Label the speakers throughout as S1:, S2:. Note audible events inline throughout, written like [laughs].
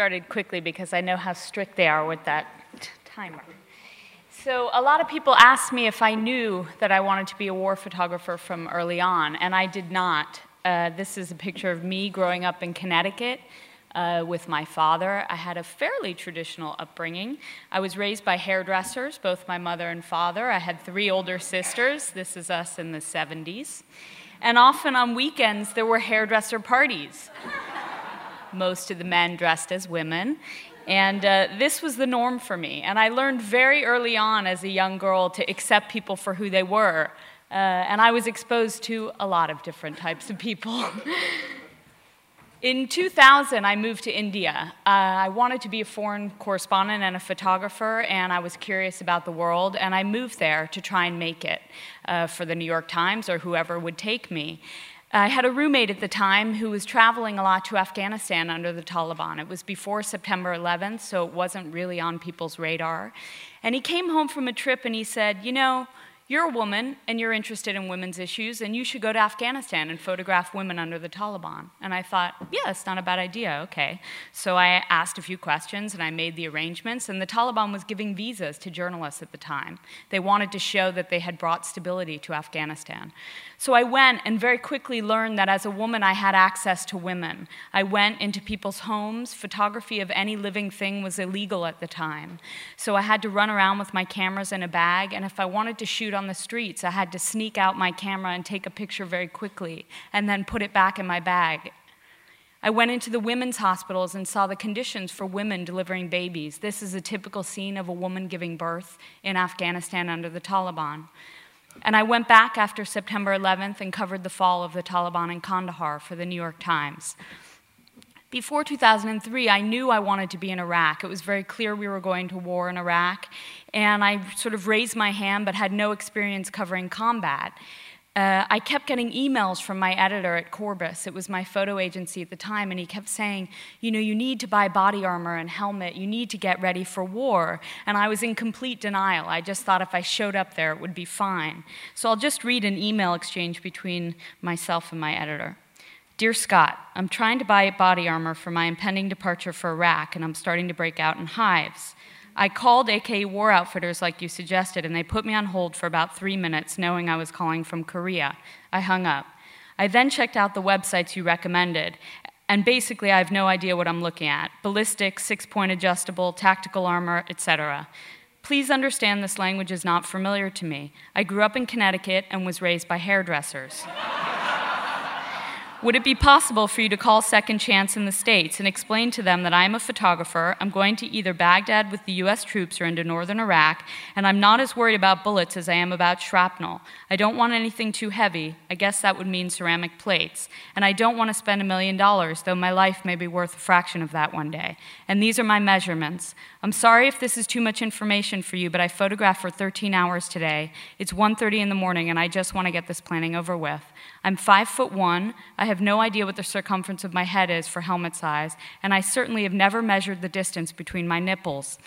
S1: started quickly because I know how strict they are with that timer. So, a lot of people asked me if I knew that I wanted to be a war photographer from early on, and I did not. Uh, this is a picture of me growing up in Connecticut uh, with my father. I had a fairly traditional upbringing. I was raised by hairdressers, both my mother and father. I had three older sisters. This is us in the 70s. And often on weekends, there were hairdresser parties. Most of the men dressed as women. And uh, this was the norm for me. And I learned very early on as a young girl to accept people for who they were. Uh, and I was exposed to a lot of different types of people. [laughs] In 2000, I moved to India. Uh, I wanted to be a foreign correspondent and a photographer, and I was curious about the world, and I moved there to try and make it uh, for the New York Times or whoever would take me. I had a roommate at the time who was traveling a lot to Afghanistan under the Taliban. It was before September 11th, so it wasn't really on people's radar. And he came home from a trip and he said, You know, you're a woman and you're interested in women's issues, and you should go to Afghanistan and photograph women under the Taliban. And I thought, yeah, it's not a bad idea, okay. So I asked a few questions and I made the arrangements, and the Taliban was giving visas to journalists at the time. They wanted to show that they had brought stability to Afghanistan. So I went and very quickly learned that as a woman, I had access to women. I went into people's homes. Photography of any living thing was illegal at the time. So I had to run around with my cameras in a bag, and if I wanted to shoot on the streets, I had to sneak out my camera and take a picture very quickly, and then put it back in my bag. I went into the women's hospitals and saw the conditions for women delivering babies. This is a typical scene of a woman giving birth in Afghanistan under the Taliban. And I went back after September 11th and covered the fall of the Taliban in Kandahar for the New York Times. Before 2003, I knew I wanted to be in Iraq. It was very clear we were going to war in Iraq, and I sort of raised my hand but had no experience covering combat. Uh, I kept getting emails from my editor at Corbis. It was my photo agency at the time, and he kept saying, You know, you need to buy body armor and helmet. You need to get ready for war. And I was in complete denial. I just thought if I showed up there, it would be fine. So I'll just read an email exchange between myself and my editor. Dear Scott, I'm trying to buy body armor for my impending departure for Iraq, and I'm starting to break out in hives. I called AKA War Outfitters like you suggested, and they put me on hold for about three minutes, knowing I was calling from Korea. I hung up. I then checked out the websites you recommended, and basically I have no idea what I'm looking at ballistic, six point adjustable, tactical armor, etc. Please understand this language is not familiar to me. I grew up in Connecticut and was raised by hairdressers. [laughs] Would it be possible for you to call Second Chance in the States and explain to them that I am a photographer, I'm going to either Baghdad with the US troops or into northern Iraq, and I'm not as worried about bullets as I am about shrapnel? I don't want anything too heavy. I guess that would mean ceramic plates. And I don't want to spend a million dollars, though my life may be worth a fraction of that one day. And these are my measurements. I'm sorry if this is too much information for you, but I photographed for 13 hours today. It's 1:30 in the morning, and I just want to get this planning over with. I'm five foot one. I have no idea what the circumference of my head is for helmet size, and I certainly have never measured the distance between my nipples.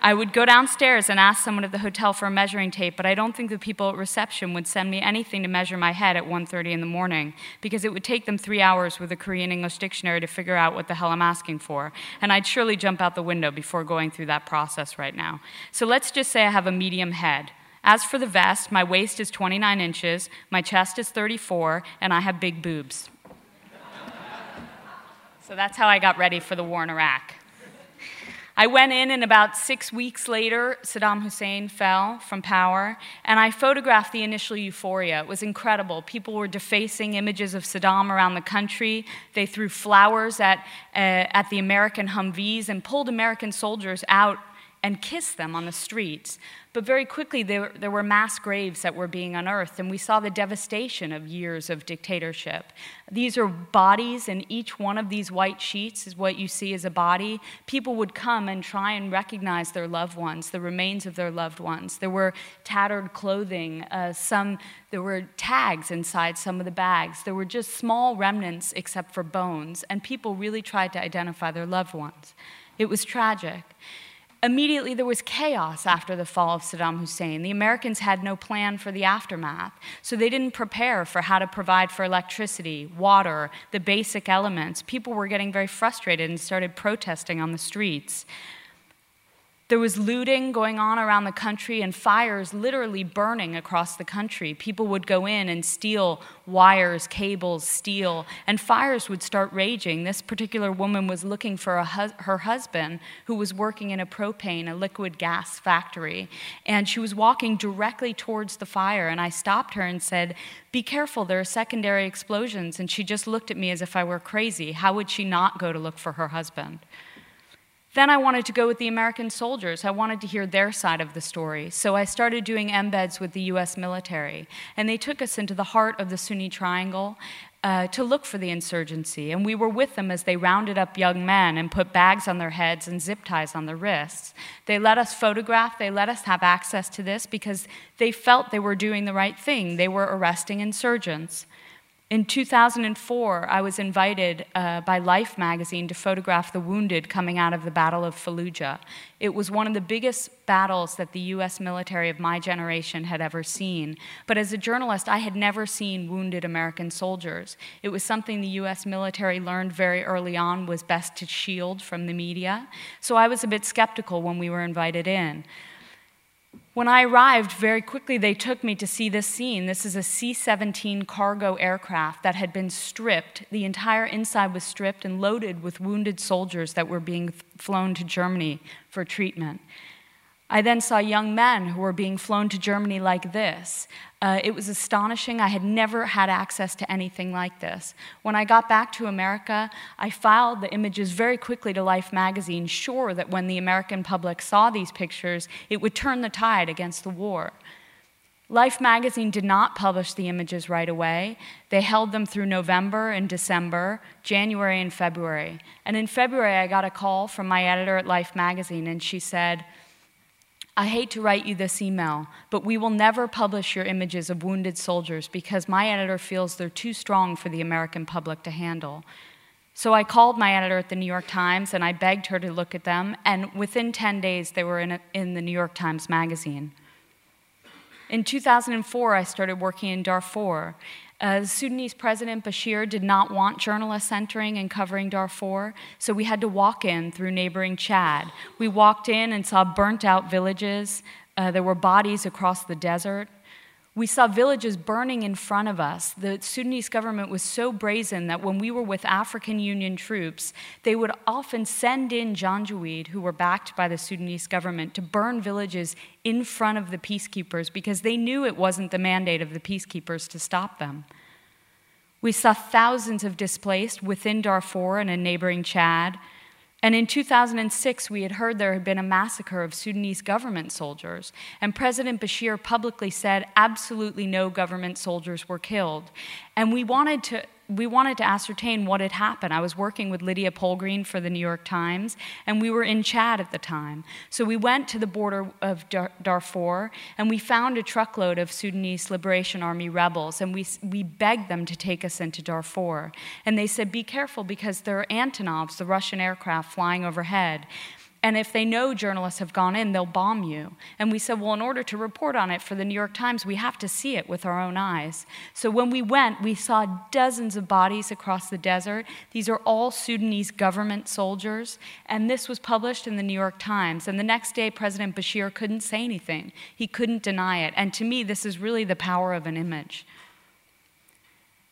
S1: I would go downstairs and ask someone at the hotel for a measuring tape, but I don't think the people at reception would send me anything to measure my head at 1:30 in the morning because it would take them 3 hours with a Korean English dictionary to figure out what the hell I'm asking for, and I'd surely jump out the window before going through that process right now. So let's just say I have a medium head. As for the vest, my waist is 29 inches, my chest is 34, and I have big boobs. so that's how I got ready for the war in Iraq. I went in, and about six weeks later, Saddam Hussein fell from power, and I photographed the initial euphoria. It was incredible. People were defacing images of Saddam around the country. They threw flowers at, uh, at the American Humvees and pulled American soldiers out and kissed them on the streets. But very quickly, there, there, were mass graves that were being unearthed, and we saw the devastation of years of dictatorship. These are bodies, and each one of these white sheets is what you see as a body. People would come and try and recognize their loved ones, the remains of their loved ones. There were tattered clothing, uh, some, there were tags inside some of the bags. There were just small remnants except for bones, and people really tried to identify their loved ones. It was tragic. Immediately, there was chaos after the fall of Saddam Hussein. The Americans had no plan for the aftermath, so they didn't prepare for how to provide for electricity, water, the basic elements. People were getting very frustrated and started protesting on the streets. There was looting going on around the country and fires literally burning across the country. People would go in and steal wires, cables, steel, and fires would start raging. This particular woman was looking for her husband who was working in a propane, a liquid gas factory, and she was walking directly towards the fire. And I stopped her and said, Be careful, there are secondary explosions. And she just looked at me as if I were crazy. How would she not go to look for her husband? Then I wanted to go with the American soldiers. I wanted to hear their side of the story. So I started doing embeds with the US military. And they took us into the heart of the Sunni Triangle uh, to look for the insurgency. And we were with them as they rounded up young men and put bags on their heads and zip ties on their wrists. They let us photograph, they let us have access to this because they felt they were doing the right thing. They were arresting insurgents. In 2004, I was invited uh, by Life magazine to photograph the wounded coming out of the Battle of Fallujah. It was one of the biggest battles that the US military of my generation had ever seen. But as a journalist, I had never seen wounded American soldiers. It was something the US military learned very early on was best to shield from the media. So I was a bit skeptical when we were invited in. When I arrived, very quickly they took me to see this scene. This is a C 17 cargo aircraft that had been stripped. The entire inside was stripped and loaded with wounded soldiers that were being flown to Germany for treatment. I then saw young men who were being flown to Germany like this. Uh, it was astonishing. I had never had access to anything like this. When I got back to America, I filed the images very quickly to Life magazine, sure that when the American public saw these pictures, it would turn the tide against the war. Life magazine did not publish the images right away. They held them through November and December, January and February. And in February, I got a call from my editor at Life magazine, and she said, I hate to write you this email, but we will never publish your images of wounded soldiers because my editor feels they're too strong for the American public to handle. So I called my editor at the New York Times and I begged her to look at them, and within 10 days, they were in, a, in the New York Times Magazine. In 2004, I started working in Darfur, uh, Sudanese President Bashir did not want journalists entering and covering Darfur, so we had to walk in through neighboring Chad. We walked in and saw burnt out villages. Uh, there were bodies across the desert. We saw villages burning in front of us. The Sudanese government was so brazen that when we were with African Union troops, they would often send in Janjaweed, who were backed by the Sudanese government, to burn villages in front of the peacekeepers because they knew it wasn't the mandate of the peacekeepers to stop them. We saw thousands of displaced within Darfur and in neighboring Chad. And in 2006, we had heard there had been a massacre of Sudanese government soldiers, and President Bashir publicly said absolutely no government soldiers were killed. And we wanted to we wanted to ascertain what had happened. I was working with Lydia Polgreen for the New York Times, and we were in Chad at the time. So we went to the border of Darfur, and we found a truckload of Sudanese Liberation Army rebels, and we, we begged them to take us into Darfur. And they said, Be careful because there are Antonovs, the Russian aircraft, flying overhead. And if they know journalists have gone in, they'll bomb you. And we said, well, in order to report on it for the New York Times, we have to see it with our own eyes. So when we went, we saw dozens of bodies across the desert. These are all Sudanese government soldiers. And this was published in the New York Times. And the next day, President Bashir couldn't say anything, he couldn't deny it. And to me, this is really the power of an image.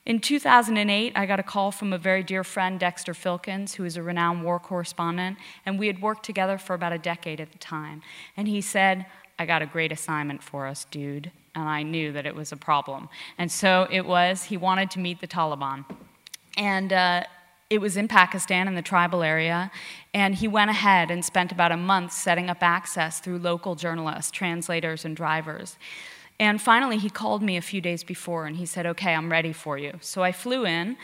S1: In 2008, I got a call from a very dear friend, Dexter Filkins, who is a renowned war correspondent, and we had worked together for about a decade at the time. And he said, I got a great assignment for us, dude. And I knew that it was a problem. And so it was, he wanted to meet the Taliban. And uh, it was in Pakistan in the tribal area, and he went ahead and spent about a month setting up access through local journalists, translators, and drivers. And finally, he called me a few days before and he said, Okay, I'm ready for you. So I flew in.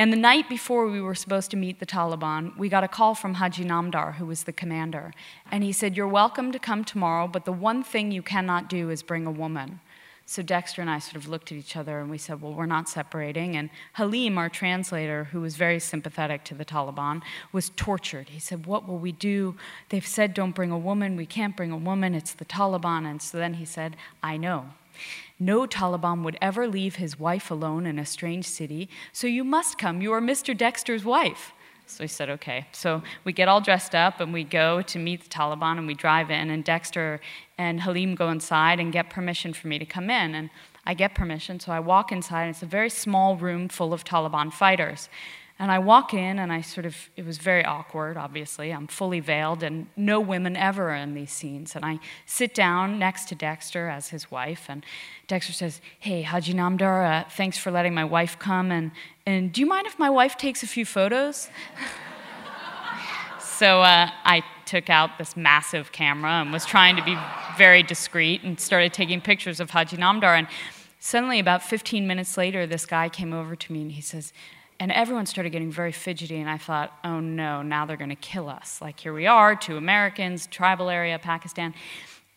S1: And the night before we were supposed to meet the Taliban, we got a call from Haji Namdar, who was the commander. And he said, You're welcome to come tomorrow, but the one thing you cannot do is bring a woman. So Dexter and I sort of looked at each other and we said, Well, we're not separating. And Halim, our translator, who was very sympathetic to the Taliban, was tortured. He said, What will we do? They've said, Don't bring a woman. We can't bring a woman. It's the Taliban. And so then he said, I know. No Taliban would ever leave his wife alone in a strange city, so you must come. You are Mr. Dexter's wife. So we said, okay. So we get all dressed up and we go to meet the Taliban and we drive in, and Dexter and Halim go inside and get permission for me to come in. And I get permission, so I walk inside, and it's a very small room full of Taliban fighters. And I walk in, and I sort of, it was very awkward, obviously. I'm fully veiled, and no women ever in these scenes. And I sit down next to Dexter as his wife, and Dexter says, Hey, Haji Namdar, uh, thanks for letting my wife come. And, and do you mind if my wife takes a few photos? [laughs] so uh, I took out this massive camera and was trying to be very discreet and started taking pictures of Haji Namdar. And suddenly, about 15 minutes later, this guy came over to me and he says, and everyone started getting very fidgety, and I thought, oh no, now they're going to kill us. Like, here we are, two Americans, tribal area, Pakistan.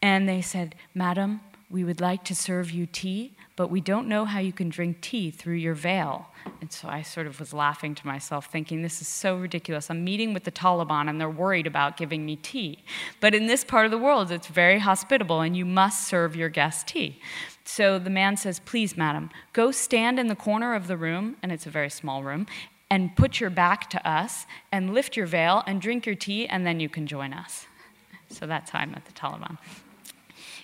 S1: And they said, Madam, we would like to serve you tea, but we don't know how you can drink tea through your veil. And so I sort of was laughing to myself, thinking, this is so ridiculous. I'm meeting with the Taliban, and they're worried about giving me tea. But in this part of the world, it's very hospitable, and you must serve your guests tea. So the man says, Please, madam, go stand in the corner of the room, and it's a very small room, and put your back to us, and lift your veil, and drink your tea, and then you can join us. [laughs] So that's how I met the Taliban.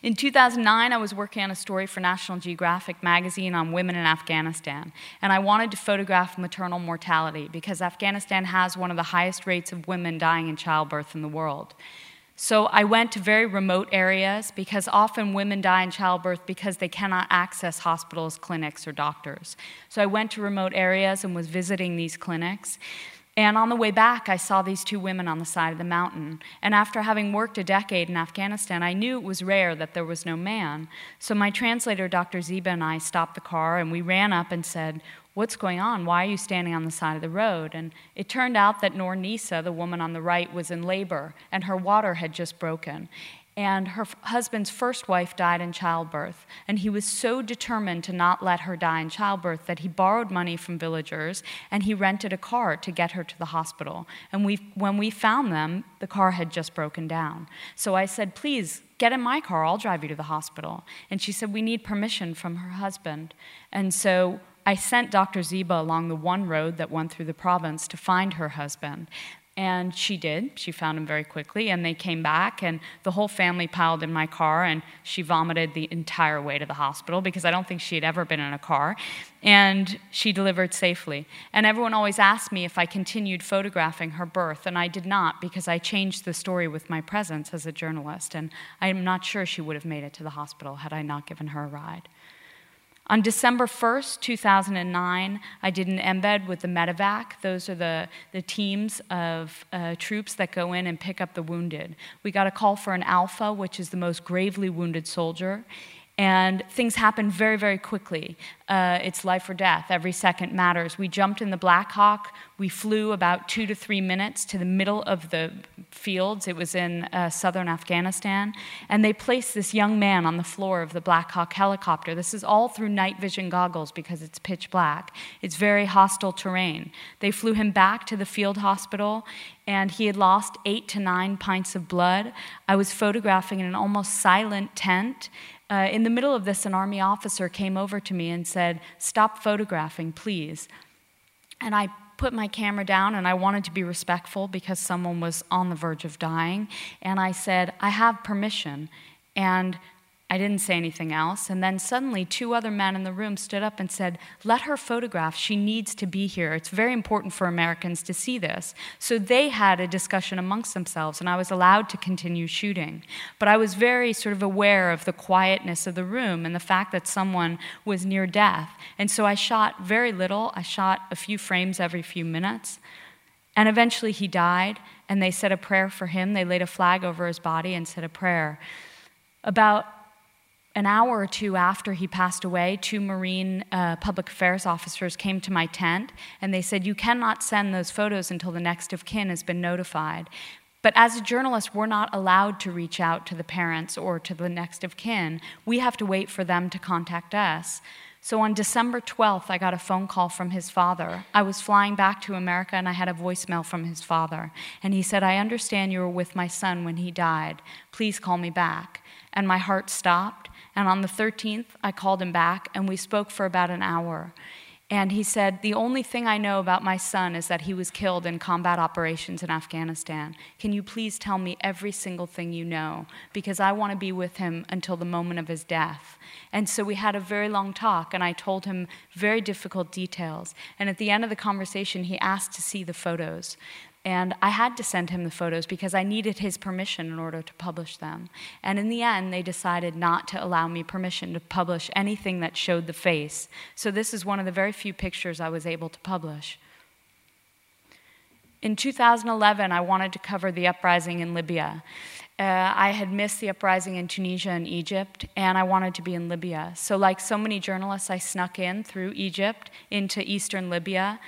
S1: In 2009, I was working on a story for National Geographic magazine on women in Afghanistan, and I wanted to photograph maternal mortality because Afghanistan has one of the highest rates of women dying in childbirth in the world. So I went to very remote areas because often women die in childbirth because they cannot access hospitals, clinics, or doctors. So I went to remote areas and was visiting these clinics. And on the way back, I saw these two women on the side of the mountain. And after having worked a decade in Afghanistan, I knew it was rare that there was no man. So my translator, Dr. Ziba, and I stopped the car and we ran up and said, What's going on? Why are you standing on the side of the road? And it turned out that Noor Nisa, the woman on the right, was in labor and her water had just broken. And her husband's first wife died in childbirth. And he was so determined to not let her die in childbirth that he borrowed money from villagers and he rented a car to get her to the hospital. And we, when we found them, the car had just broken down. So I said, Please get in my car, I'll drive you to the hospital. And she said, We need permission from her husband. And so I sent Dr. Ziba along the one road that went through the province to find her husband. And she did. She found him very quickly, and they came back, and the whole family piled in my car, and she vomited the entire way to the hospital because I don't think she had ever been in a car. And she delivered safely. And everyone always asked me if I continued photographing her birth, and I did not because I changed the story with my presence as a journalist, and I'm not sure she would have made it to the hospital had I not given her a ride. On December 1st, 2009, I did an embed with the medevac. Those are the, the teams of uh, troops that go in and pick up the wounded. We got a call for an alpha, which is the most gravely wounded soldier. And things happen very, very quickly. Uh, it's life or death. Every second matters. We jumped in the Black Hawk. We flew about two to three minutes to the middle of the fields. It was in uh, southern Afghanistan. And they placed this young man on the floor of the Black Hawk helicopter. This is all through night vision goggles because it's pitch black. It's very hostile terrain. They flew him back to the field hospital, and he had lost eight to nine pints of blood. I was photographing in an almost silent tent uh, in the middle of this, an army officer came over to me and said, Stop photographing, please. And I put my camera down and I wanted to be respectful because someone was on the verge of dying. And I said, I have permission. And I didn't say anything else. And then suddenly, two other men in the room stood up and said, Let her photograph. She needs to be here. It's very important for Americans to see this. So they had a discussion amongst themselves, and I was allowed to continue shooting. But I was very sort of aware of the quietness of the room and the fact that someone was near death. And so I shot very little. I shot a few frames every few minutes. And eventually he died, and they said a prayer for him. They laid a flag over his body and said a prayer. About an hour or two after he passed away, two Marine uh, public affairs officers came to my tent and they said, You cannot send those photos until the next of kin has been notified. But as a journalist, we're not allowed to reach out to the parents or to the next of kin. We have to wait for them to contact us. So on December 12th, I got a phone call from his father. I was flying back to America and I had a voicemail from his father. And he said, I understand you were with my son when he died. Please call me back. And my heart stopped. And on the 13th, I called him back and we spoke for about an hour. And he said, The only thing I know about my son is that he was killed in combat operations in Afghanistan. Can you please tell me every single thing you know? Because I want to be with him until the moment of his death. And so we had a very long talk, and I told him very difficult details. And at the end of the conversation, he asked to see the photos. And I had to send him the photos because I needed his permission in order to publish them. And in the end, they decided not to allow me permission to publish anything that showed the face. So this is one of the very few pictures I was able to publish. In 2011, I wanted to cover the uprising in Libya. Uh, I had missed the uprising in Tunisia and Egypt, and I wanted to be in Libya. So, like so many journalists, I snuck in through Egypt into eastern Libya,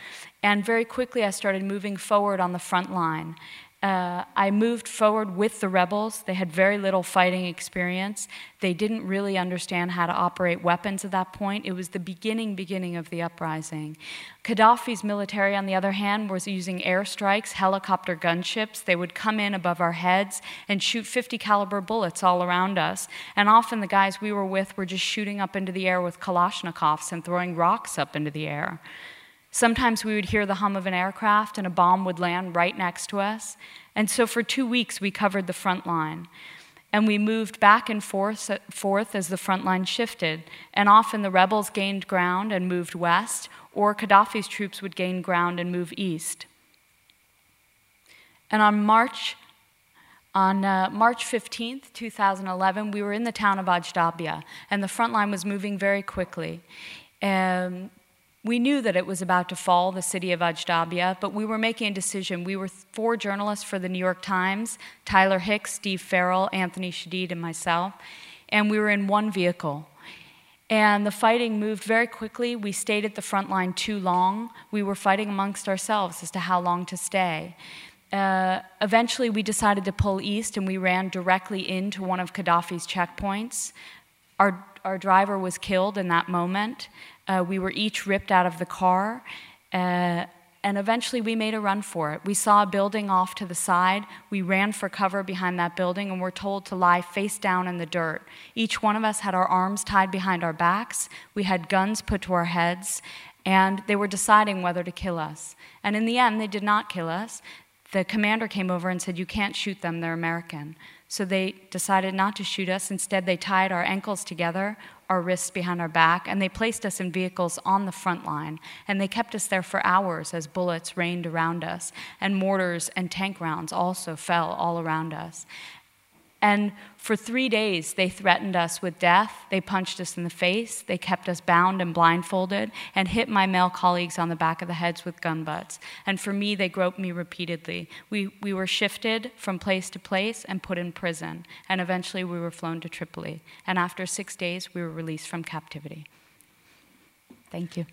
S1: and very quickly I started moving forward on the front line. Uh, I moved forward with the rebels. They had very little fighting experience. They didn't really understand how to operate weapons at that point. It was the beginning, beginning of the uprising. Gaddafi's military, on the other hand, was using airstrikes, helicopter gunships. They would come in above our heads and shoot 50 caliber bullets all around us. And often the guys we were with were just shooting up into the air with Kalashnikovs and throwing rocks up into the air. Sometimes we would hear the hum of an aircraft and a bomb would land right next to us. And so for two weeks, we covered the front line. And we moved back and forth, forth as the front line shifted. And often the rebels gained ground and moved west, or Gaddafi's troops would gain ground and move east. And on March, on uh, March 15th, 2011, we were in the town of Ajdabiya, and the front line was moving very quickly. Um, we knew that it was about to fall, the city of Ajdabiya, but we were making a decision. We were four journalists for the New York Times Tyler Hicks, Steve Farrell, Anthony Shadid, and myself, and we were in one vehicle. And the fighting moved very quickly. We stayed at the front line too long. We were fighting amongst ourselves as to how long to stay. Uh, eventually, we decided to pull east and we ran directly into one of Gaddafi's checkpoints. Our, our driver was killed in that moment. Uh, we were each ripped out of the car, uh, and eventually we made a run for it. We saw a building off to the side. We ran for cover behind that building and were told to lie face down in the dirt. Each one of us had our arms tied behind our backs. We had guns put to our heads, and they were deciding whether to kill us. And in the end, they did not kill us. The commander came over and said, You can't shoot them, they're American. So they decided not to shoot us. Instead, they tied our ankles together, our wrists behind our back, and they placed us in vehicles on the front line. And they kept us there for hours as bullets rained around us, and mortars and tank rounds also fell all around us. And for three days, they threatened us with death. They punched us in the face. They kept us bound and blindfolded and hit my male colleagues on the back of the heads with gun butts. And for me, they groped me repeatedly. We, we were shifted from place to place and put in prison. And eventually, we were flown to Tripoli. And after six days, we were released from captivity. Thank you.